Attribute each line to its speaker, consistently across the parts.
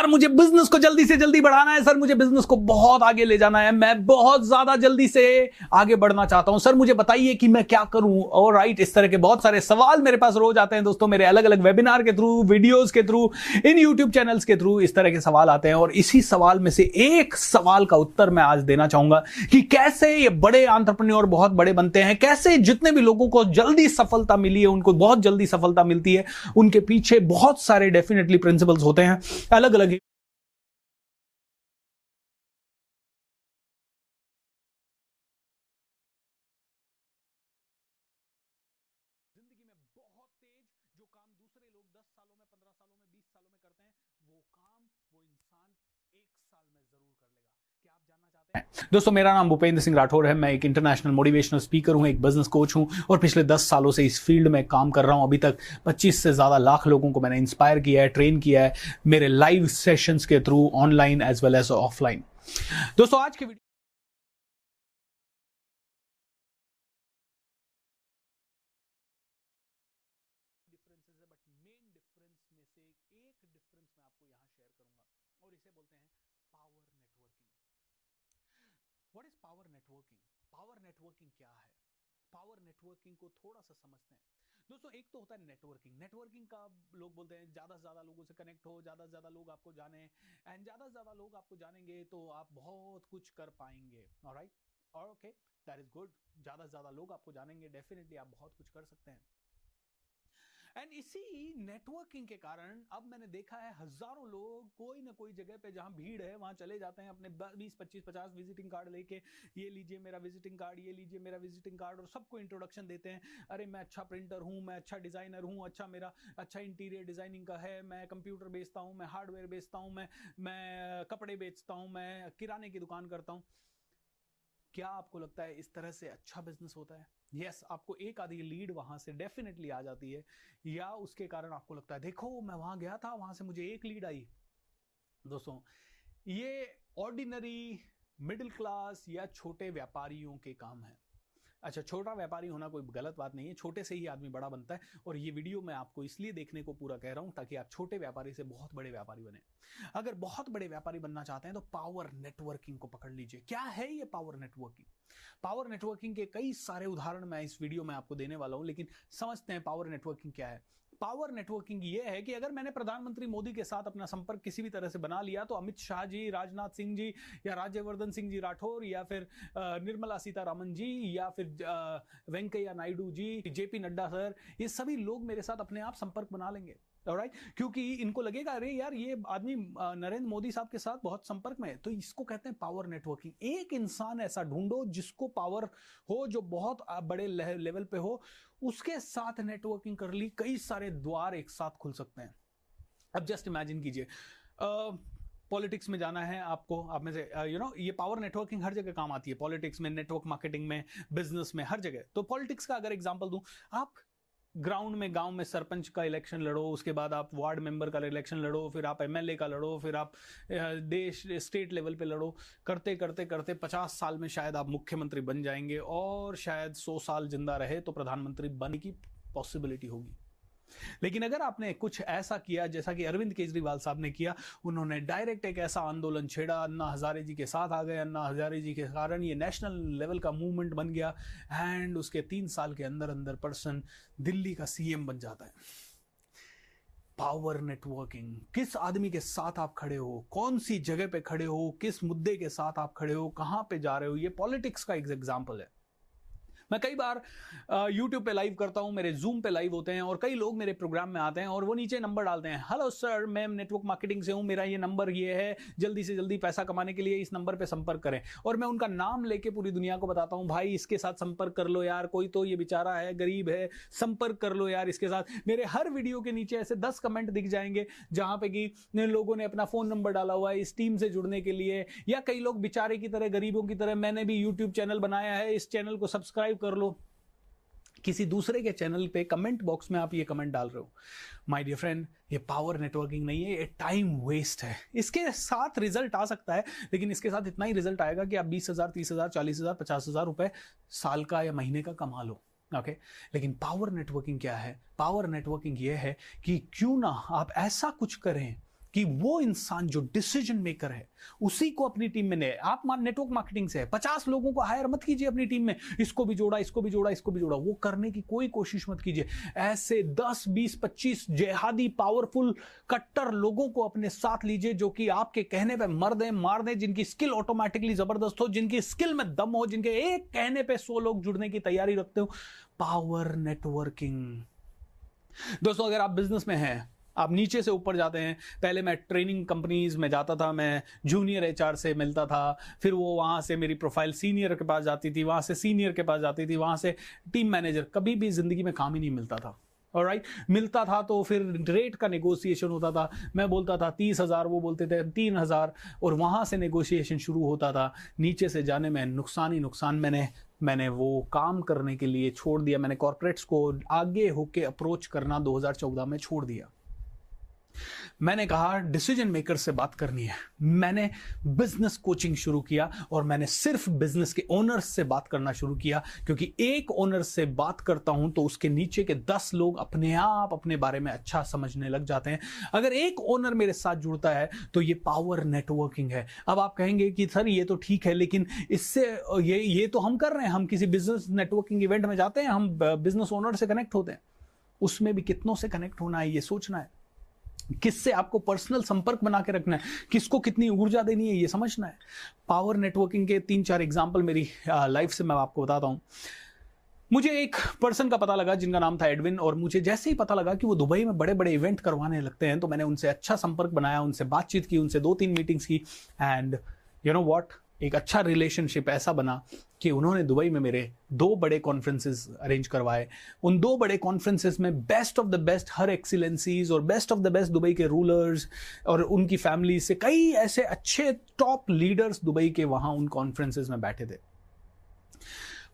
Speaker 1: Sir, मुझे business को जल्दी से जल्दी बढ़ाना है, सर, मुझे बिज़नेस को बहुत आगे ले जाना है, मैं बहुत ज़्यादा जल्दी से आगे बढ़ना चाहता हूँ। सर, मुझे बताइए कि मैं क्या करूँ? और राइट इस तरह के बहुत सारे सवाल मेरे पास रोज आते हैं दोस्तों, मेरे अलग अलग वेबिनार के थ्रू वीडियोस के थ्रू इन यूट्यूब चैनल्स के थ्रू इस तरह के सवाल आते हैं। और इसी सवाल में से एक सवाल का उत्तर मैं आज देना चाहूँगा कि कैसे ये बड़े आंट्रप्रन्योर बहुत बड़े बनते हैं, कैसे जितने भी लोगों को जल्दी सफलता मिली है, उनको बहुत जल्दी सफलता मिलती है, उनके पीछे बहुत सारे डेफिनेटली प्रिंसिपल्स होते हैं अलग अलग ज़िंदगी में बहुत तेज जो काम दूसरे लोग 10 सालों में 15 सालों में 20 सालों में करते हैं वो काम वो इंसान एक साल में ज़रूर कर लेगा क्या आप जानना चाहते हैं दोस्तों मेरा नाम भूपेंद्र सिंह राठौर है। मैं एक इंटरनेशनल मोटिवेशनल स्पीकर हूँ एक बिज़नेस कोच हूँ और पिछले 10 सालों से इस फ़ील्ड में काम कर रहा हूँ। अभी तक 25 से ज़्यादा लाख लोगों को मैंने इंस्पायर किया है ट्रेन किया है मेरे लाइव सेशंस के through online as well as offline दोस्तों आज के वीडियो डिफरेंसेस है बट मेन डिफरेंस में से एक डिफरेंस मैं आपको यहाँ शेयर करूँगा। और इसे बोलते हैं power networking what is power networking power networking क्या है? पावर नेटवर्किंग को थोड़ा सा समझते हैं। दोस्तों, एक तो होता है नेटवर्किंग नेटवर्किंग का लोग बोलते हैं, ज़्यादा से ज़्यादा लोगों से कनेक्ट हो, ज़्यादा से ज़्यादा लोग आपको जाने एंड ज़्यादा से ज़्यादा लोग आपको जानेंगे तो आप बहुत कुछ कर पाएँगे राइट और ओके दैट इज़ गुड ज़्यादा से ज़्यादा लोग आपको जानेंगे डेफिनेटली आप बहुत कुछ कर सकते हैं। एंड इसी नेटवर्किंग के कारण अब मैंने देखा है हज़ारों लोग कोई ना कोई जगह पे जहाँ भीड़ है, वहाँ चले जाते हैं अपने बीस, पच्चीस, पचास विजिटिंग कार्ड लेके। ये लीजिए मेरा विजिटिंग कार्ड ये लीजिए मेरा विजिटिंग कार्ड और सबको इंट्रोडक्शन देते हैं। अरे, मैं अच्छा प्रिंटर हूँ, मैं अच्छा डिज़ाइनर हूँ अच्छा मेरा अच्छा इंटीरियर डिज़ाइनिंग का है। मैं कंप्यूटर बेचता हूँ, मैं हार्डवेयर बेचता हूँ, मैं मैं कपड़े बेचता हूँ, मैं किराने की दुकान करता हूँ। क्या आपको लगता है इस तरह से अच्छा बिज़नेस होता है? यस yes, आपको एक आधी लीड वहाँ से डेफिनेटली आ जाती है। या उसके कारण आपको लगता है देखो मैं वहाँ गया था वहाँ से मुझे एक लीड आई। दोस्तों ये ऑर्डिनरी मिडिल क्लास या छोटे व्यापारियों के काम है। अच्छा छोटा व्यापारी होना कोई गलत बात नहीं है, छोटे से ही आदमी बड़ा बनता है और ये वीडियो मैं आपको इसलिए देखने को पूरा कह रहा हूँ ताकि आप छोटे व्यापारी से बहुत बड़े व्यापारी बने। अगर बहुत बड़े व्यापारी बनना चाहते हैं तो पावर नेटवर्किंग को पकड़ लीजिए। क्या है ये पावर नेटवर्किंग पावर नेटवर्किंग के कई सारे उदाहरण मैं इस वीडियो में आपको देने वाला हूँ, लेकिन समझते हैं पावर नेटवर्किंग क्या है। पावर नेटवर्किंग ये है कि अगर मैंने प्रधानमंत्री मोदी के साथ अपना संपर्क किसी भी तरह से बना लिया तो अमित शाह जी, राजनाथ सिंह जी, या राज्यवर्धन सिंह जी राठौर, या फिर निर्मला सीतारामन जी, या फिर वेंकैया नायडू जी, जेपी नड्डा सर, ये सभी लोग मेरे साथ अपने आप संपर्क बना लेंगे। Right right? क्योंकि इनको लगेगा, अरे यार, ये आदमी नरेंद्र मोदी साहब के साथ बहुत संपर्क में है। तो इसको कहते हैं पावर नेटवर्किंग एक इंसान ऐसा ढूंढो जिसको पावर हो, जो बहुत बड़े लेवल पे हो, उसके साथ नेटवर्किंग कर ली, कई सारे द्वार एक साथ खुल सकते हैं। अब जस्ट इमेजिन कीजिए पॉलिटिक्स में जाना है आपको, आप में से यू नो ये पावर नेटवर्किंग हर जगह काम आती है। पॉलिटिक्स में नेटवर्क मार्केटिंग में बिज़नेस में, हर जगह। तो पॉलिटिक्स का अगर एग्जांपल दूँ, आप ग्राउंड में, गाँव में सरपंच का इलेक्शन लड़ो, उसके बाद आप वार्ड मेंबर का इलेक्शन लड़ो, फिर आप एमएलए का लड़ो, फिर आप देश, स्टेट लेवल पे लड़ो, करते करते करते पचास साल में शायद आप मुख्यमंत्री बन जाएँगे और शायद सौ साल ज़िंदा रहे तो प्रधानमंत्री बनने की पॉसिबिलिटी होगी। लेकिन अगर आपने कुछ ऐसा किया, जैसा कि अरविंद केजरीवाल साहब ने किया, उन्होंने डायरेक्ट एक ऐसा आंदोलन छेड़ा, अन्ना हजारे जी के साथ आ गए। अन्ना हजारे जी के कारण ये नेशनल लेवल का मूवमेंट बन गया एंड उसके तीन साल के अंदर अंदर पर्सन दिल्ली का सीएम बन जाता है। पावर नेटवर्किंग किस आदमी के साथ आप खड़े हो? कौन सी जगह पे खड़े हो? किस मुद्दे के साथ आप खड़े हो? कहाँ पे जा रहे हो? ये पॉलिटिक्स का एक एग्ज़ाम्पल है। मैं कई बार यूट्यूब पे लाइव करता हूँ, मेरे जूम पे लाइव होते हैं और कई लोग मेरे प्रोग्राम में आते हैं और वो नीचे नंबर डालते हैं हेलो सर मैं नेटवर्क मार्केटिंग से हूँ, मेरा ये नंबर ये है, जल्दी से जल्दी पैसा कमाने के लिए इस नंबर पे संपर्क करें। और मैं उनका नाम लेके पूरी दुनिया को बताता हूँ, भाई, इसके साथ संपर्क कर लो यार, कोई तो ये बेचारा है, गरीब है, संपर्क कर लो यार इसके साथ। मेरे हर वीडियो के नीचे ऐसे दस कमेंट दिख जाएँगे, जहाँ पे कि लोगों ने अपना फ़ोन नंबर डाला हुआ है इस टीम से जुड़ने के लिए, या कई लोग बेचारे की तरह, गरीबों की तरह, मैंने भी यूट्यूब चैनल बनाया है, इस चैनल को सब्सक्राइब कर लो। किसी दूसरे के चैनल पे कमेंट बॉक्स में आप ये कमेंट डाल रहे हो माय डियर फ्रेंड ये पावर नेटवर्किंग नहीं है, ये टाइम वेस्ट है। इसके साथ रिज़ल्ट आ सकता है, लेकिन इसके साथ इतना ही रिज़ल्ट आएगा कि आप बीस हज़ार, तीस हज़ार, चालीस हज़ार, पचास हज़ार रुपए साल का या महीने का कमा लो। Okay okay? लेकिन पावर नेटवर्किंग क्या है? पावर नेटवर्किंग ये है कि क्यों ना आप ऐसा कुछ करें कि वो इंसान जो डिसीज़न मेकर है, उसी को अपनी टीम में आप नेटवर्क मार्केटिंग से है। पचास लोगों को हायर मत कीजिए अपनी टीम में। इसको भी जोड़ा, इसको भी जोड़ा, इसको भी जोड़ा। वो करने की कोई कोशिश मत कीजिए। ऐसे दस, बीस, पच्चीस जेहादी पावरफुल कट्टर लोगों को अपने साथ लीजिए जो कि आपके कहने पर मर दें मार दें, जिनकी स्किल ऑटोमेटिकली ज़बरदस्त हो, जिनकी स्किल में दम हो, जिनके एक कहने पर सौ लोग जुड़ने की तैयारी रखते हो। पावर नेटवर्किंग दोस्तों, अगर आप बिज़नेस में हैं आप नीचे से ऊपर जाते हैं। पहले मैं ट्रेनिंग कंपनीज़ में जाता था, मैं जूनियर एचआर से मिलता था, फिर वो वहाँ से मेरी प्रोफ़ाइल सीनियर के पास जाती थी, वहाँ से सीनियर के पास जाती थी, वहाँ से टीम मैनेजर कभी भी ज़िंदगी में काम ही नहीं मिलता था। और राइट मिलता था तो फिर रेट का नेगोशिएशन होता था। मैं बोलता था तीस हज़ार, वो बोलते थे तीन हज़ार, और वहाँ से नेगोशिएशन शुरू होता था। नीचे से जाने में नुकसान ही नुकसान। मैंने मैंने वो काम करने के लिए छोड़ दिया। मैंने कॉरपोरेट्स को आगे होके अप्रोच करना 2014 में छोड़ दिया। मैंने कहा डिसीज़न मेकर से बात करनी है। मैंने बिज़नेस कोचिंग शुरू किया और मैंने सिर्फ़ बिज़नेस के ओनर्स से बात करना शुरू किया, क्योंकि एक ओनर से बात करता हूँ तो उसके नीचे के दस लोग अपने आप अपने बारे में अच्छा समझने लग जाते हैं। अगर एक ओनर मेरे साथ जुड़ता है तो ये पावर नेटवर्किंग है। अब आप कहेंगे कि, सर, ये तो ठीक है, लेकिन इससे, ये ये तो हम कर रहे हैं। हम किसी बिज़नेस नेटवर्किंग इवेंट में जाते हैं, हम बिज़नेस ओनर से कनेक्ट होते हैं। उसमें भी कितनों से कनेक्ट होना है, ये सोचना है। किससे आपको पर्सनल संपर्क बना के रखना है? किसको कितनी ऊर्जा देनी है, ये समझना है। पावर नेटवर्किंग के तीन चार एग्ज़ाम्पल मेरी लाइफ से मैं आपको बताता हूँ। मुझे एक पर्सन का पता लगा जिनका नाम था एडविन और मुझे जैसे ही पता लगा कि वो दुबई में बड़े बड़े इवेंट करवाने लगते हैं तो मैंने उनसे अच्छा संपर्क बनाया, उनसे बातचीत की, उनसे दो तीन मीटिंग्स की एंड यू नो वॉट एक अच्छा रिलेशनशिप ऐसा बना कि उन्होंने दुबई में मेरे दो बड़े कॉन्फ्रेंसेस अरेंज करवाए। उन दो बड़े कॉन्फ्रेंसेस में best of the best her excellencies और best of the best Dubai के रूलर्स और उनकी फैमिली से कई ऐसे अच्छे टॉप लीडर्स दुबई के वहाँ उन कॉन्फ्रेंसेस में बैठे थे।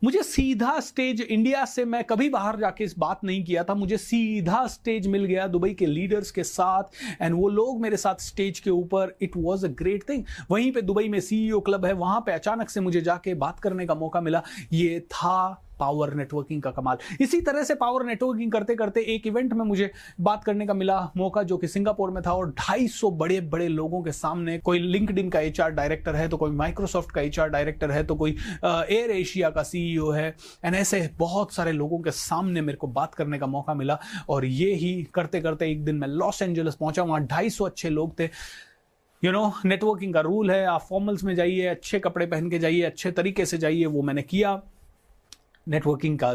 Speaker 1: मुझे सीधा स्टेज इंडिया से मैं कभी बाहर जाके इस बात नहीं किया था। मुझे सीधा स्टेज मिल गया दुबई के लीडर्स के साथ एंड वो लोग मेरे साथ स्टेज के ऊपर it was a great thing वहीं पे दुबई में सीईओ क्लब है, वहाँ पे अचानक से मुझे जाके बात करने का मौका मिला। ये था पावर नेटवर्किंग का कमाल। इसी तरह से पावर नेटवर्किंग करते करते एक इवेंट में मुझे बात करने का मिला मौका जो कि सिंगापुर में था और 250 बड़े बड़े लोगों के सामने, कोई लिंकड का एचआर डायरेक्टर है तो कोई माइक्रोसॉफ्ट का एचआर डायरेक्टर है तो कोई एयर एशिया का सीईओ है। एंड ऐसे बहुत सारे लोगों के सामने मेरे को बात करने का मौका मिला और ये ही करते करते एक दिन मैं लॉस एंजल्स पहुँचा, वहाँ ढाई अच्छे लोग थे। यू नो नेटवर्किंग का रूल है, आप फॉर्मल्स में जाइए, अच्छे कपड़े पहन के जाइए, अच्छे तरीके से जाइए, वो मैंने किया। नेटवर्किंग का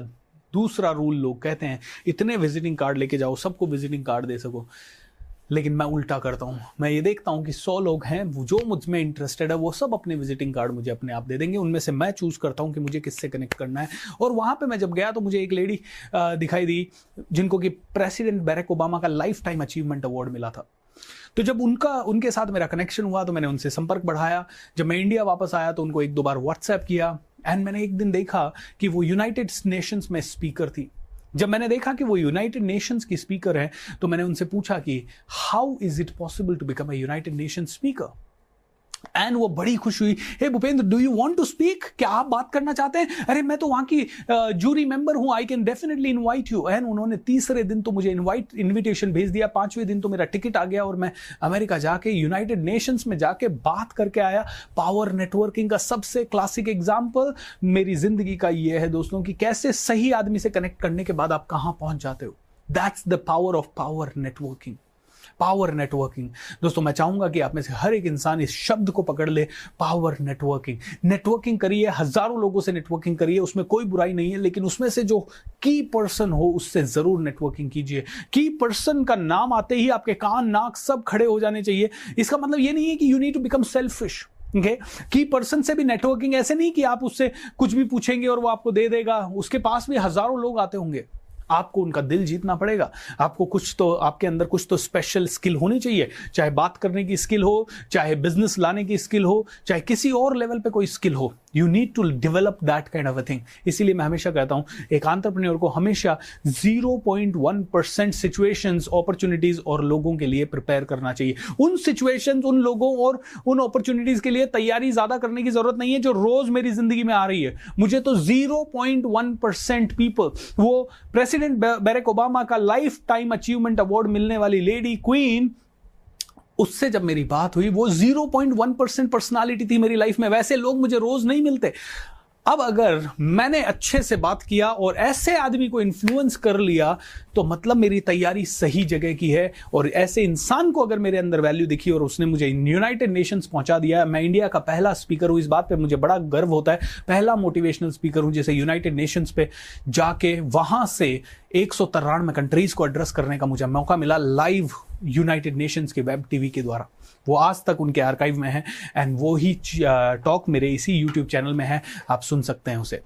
Speaker 1: दूसरा रूल लोग कहते हैं, इतने विजिटिंग कार्ड लेके जाओ, सबको विजिटिंग कार्ड दे सको। लेकिन मैं उल्टा करता हूँ। मैं ये देखता हूँ कि सौ लोग हैं जो मुझमें इंटरेस्टेड है, वो सब अपने विजिटिंग कार्ड मुझे अपने आप दे देंगे। उनमें से मैं चूज़ करता हूँ कि मुझे किससे कनेक्ट करना है। और वहाँ पे मैं जब गया तो मुझे एक लेडी दिखाई दी, जिनको कि प्रेसिडेंट बैरक ओबामा का लाइफ टाइम अचीवमेंट अवार्ड मिला था। तो जब उनका, उनके साथ मेरा कनेक्शन हुआ तो मैंने उनसे संपर्क बढ़ाया। जब मैं इंडिया वापस आया तो उनको एक दो बार व्हाट्सएप किया। एंड मैंने एक दिन देखा कि वो यूनाइटेड नेशंस में स्पीकर थी। जब मैंने देखा कि वो यूनाइटेड नेशंस की स्पीकर है तो मैंने उनसे पूछा कि how is it possible to become a United Nation speaker and वो बड़ी खुश हुई। Hey Bhupendra do you want to speak क्या आप बात करना चाहते हैं? अरे, मैं तो वहाँ की जूरी मेंबर हूँ। I can definitely invite you and उन्होंने तीसरे दिन तो मुझे इनवाइट इनविटेशन भेज दिया। पाँचवें दिन तो मेरा टिकट आ गया और मैं अमेरिका जाके यूनाइटेड नेशंस में जाके बात करके आया। पावर नेटवर्किंग का सबसे क्लासिक एग्ज़ाम्पल मेरी ज़िंदगी का ये है दोस्तों कि कैसे सही आदमी से कनेक्ट करने के बाद आप कहाँ पहुँच जाते हो। That's the power of power networking power networking दोस्तों, मैं चाहूँगा कि आप में से हर एक इंसान इस शब्द को पकड़ ले पावर नेटवर्किंग नेटवर्किंग करिए, हज़ारों लोगों से नेटवर्किंग करिए, उसमें कोई बुराई नहीं है, लेकिन उसमें से जो की पर्सन हो, उससे ज़रूर नेटवर्किंग कीजिए. की पर्सन का नाम आते ही आपके कान, नाक सब खड़े हो जाने चाहिए. इसका मतलब ये नहीं है कि you need to become selfish okay की पर्सन से भी नेटवर्किंग ऐसे नहीं कि आप उससे कुछ भी पूछेंगे और वो आपको दे देगा. उसके पास भी हज़ारों लोग आते होंगे. आपको उनका दिल जीतना पड़ेगा। आपको कुछ तो आपके अंदर कुछ तो स्पेशल स्किल होनी चाहिए। चाहे बात करने की स्किल हो, चाहे बिज़नेस लाने की स्किल हो, चाहे किसी और लेवल पे कोई स्किल हो you need to develop that kind of a thing इसीलिए मैं हमेशा कहता हूँ, एक आंट्रप्रन्योर को हमेशा 0.1 परसेंट सिचुएशन अपॉर्चुनिटीज़ और लोगों के लिए प्रिपेयर करना चाहिए। उन सिचुएशन उन लोगों और उन अपॉर्चुनिटीज़ के लिए तैयारी ज़्यादा करने की ज़रूरत नहीं है जो रोज मेरी ज़िंदगी में आ रही है। मुझे तो 0.1 परसेंट पीपल वो प्रेसिडेंट बैरक ओबामा का लाइफ टाइम अचीवमेंट अवार्ड मिलने वाली लेडी क्वीन उससे जब मेरी बात हुई, वो 0.1 परसेंट पर्सनैलिटी थी मेरी लाइफ में। वैसे लोग मुझे रोज नहीं मिलते। अब अगर मैंने अच्छे से बात किया और ऐसे आदमी को इन्फ्लुएंस कर लिया तो मतलब मेरी तैयारी सही जगह की है और ऐसे इंसान को अगर मेरे अंदर वैल्यू दिखी और उसने मुझे यूनाइटेड नेशंस पहुँचा दिया मैं इंडिया का पहला स्पीकर हूँ, इस बात पे मुझे बड़ा गर्व होता है। पहला मोटिवेशनल स्पीकर हूँ, जैसे यूनाइटेड नेशंस पे जाके वहाँ से एक सौ तिरानवे कंट्रीज़ को एड्रेस करने का मुझे मौका मिला लाइव यूनाइटेड नेशंस के वेब टीवी के द्वारा। वो आज तक उनके आर्काइव में है एंड वो ही टॉक मेरे इसी यूट्यूब चैनल में है, आप सुन सकते हैं उसे।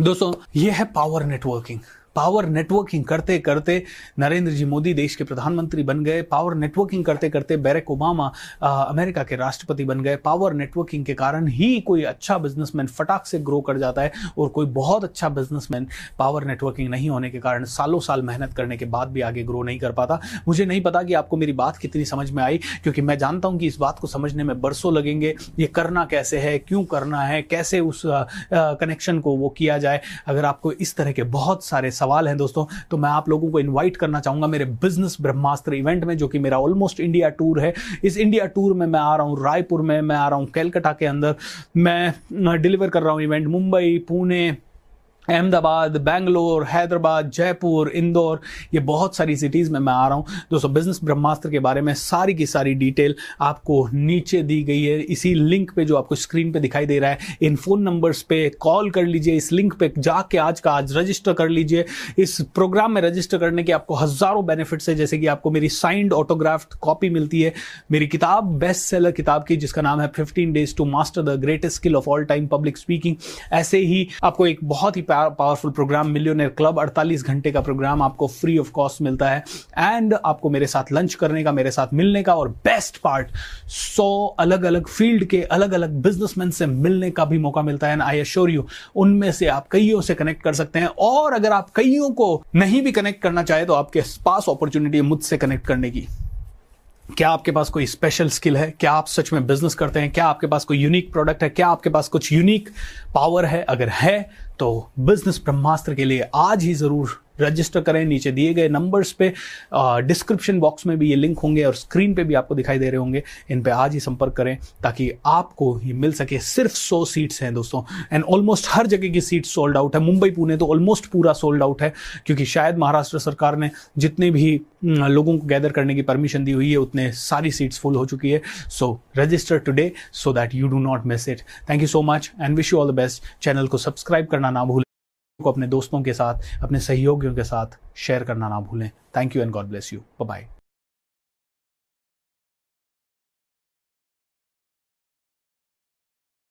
Speaker 1: दोस्तों, ये है पावर नेटवर्किंग पावर नेटवर्किंग करते करते नरेंद्र जी मोदी देश के प्रधानमंत्री बन गए। पावर नेटवर्किंग करते करते बैरक ओबामा अमेरिका के राष्ट्रपति बन गए। पावर नेटवर्किंग के कारण ही कोई अच्छा बिजनेसमैन फटाक से ग्रो कर जाता है और कोई बहुत अच्छा बिजनेसमैन पावर नेटवर्किंग नहीं होने के कारण सालों साल मेहनत करने के बाद भी आगे ग्रो नहीं कर पाता। मुझे नहीं पता कि आपको मेरी बात कितनी समझ में आई, क्योंकि मैं जानता हूँ कि इस बात को समझने में बरसों लगेंगे। ये करना कैसे है, क्यों करना है, कैसे उस कनेक्शन को वो किया जाए। अगर आपको इस तरह के बहुत सारे सवाल हैं दोस्तों तो मैं आप लोगों को इन्वाइट करना चाहूँगा मेरे बिज़नेस ब्रह्मास्त्र इवेंट में, जो कि मेरा ऑलमोस्ट इंडिया टूर है। इस इंडिया टूर में मैं आ रहा हूँ, रायपुर में मैं आ रहा हूँ कैलकटा के अंदर। मैं डिलीवर कर रहा हूँ इवेंट मुंबई, पुणे अहमदाबाद, बेंगलोर, हैदराबाद, जयपुर, इंदौर, ये बहुत सारी सिटीज़ में मैं आ रहा हूँ। दोस्तों बिज़नेस ब्रह्मास्त्र के बारे में सारी की सारी डिटेल आपको नीचे दी गई है। इसी लिंक पे जो आपको स्क्रीन पे दिखाई दे रहा है, इन फ़ोन नंबर्स पे कॉल कर लीजिए। इस लिंक पे जाके आज का आज रजिस्टर कर लीजिए। इस प्रोग्राम में रजिस्टर करने के आपको हज़ारों बेनिफिट्स है। जैसे कि आपको मेरी साइंड ऑटोग्राफ्ट कॉपी मिलती है। मेरी किताब बेस्ट सेलर किताब की, जिसका नाम है fifteen days to master the greatest skill of all time public speaking ऐसे ही आपको एक बहुत ही पावरफुल प्रोग्राम मिलियनर क्लब 48 घंटे का प्रोग्राम आपको फ्री ऑफ़ कॉस्ट मिलता है। एंड आपको मेरे साथ लंच करने का, मेरे साथ मिलने का और बेस्ट पार्ट 100 अलग अलग फ़ील्ड के अलग अलग बिजनेसमैन से मिलने का भी मौका मिलता है। एंड आई एश्योर यू उनमें से आप कईयों से कनेक्ट कर सकते हैं। और अगर आप कईयों को नहीं भी कनेक्ट करना चाहे तो आपके पास अपॉर्चुनिटी है मुझसे कनेक्ट करने की। क्या आपके पास कोई स्पेशल स्किल है? क्या आप सच में बिज़नेस करते हैं? क्या आपके पास कोई यूनिक प्रोडक्ट है? क्या आपके पास कुछ यूनिक पावर है? अगर है तो बिज़नेस ब्रह्मास्त्र के लिए आज ही ज़रूर रजिस्टर करें, नीचे दिए गए नंबर्स पे डिस्क्रिप्शन बॉक्स में भी ये लिंक होंगे और स्क्रीन पे भी आपको दिखाई दे रहे होंगे। इन पे आज ही संपर्क करें ताकि आपको ये मिल सके। सिर्फ़ सौ सीट्स हैं दोस्तों एंड ऑलमोस्ट हर जगह की सीट सोल्ड आउट है। मुंबई, पुणे तो ऑलमोस्ट पूरा सोल्ड आउट है क्योंकि शायद महाराष्ट्र सरकार ने जितने भी लोगों को गैदर करने की परमिशन दी हुई है, उतने सारी सीट्स फुल हो चुकी है। So register today so that you do not miss it thank you so much and wish you all the best channel को सब्सक्राइब करना ना भूलें। को अपने दोस्तों के साथ, अपने सहयोगियों के साथ शेयर करना ना भूलें। Thank you and God bless you bye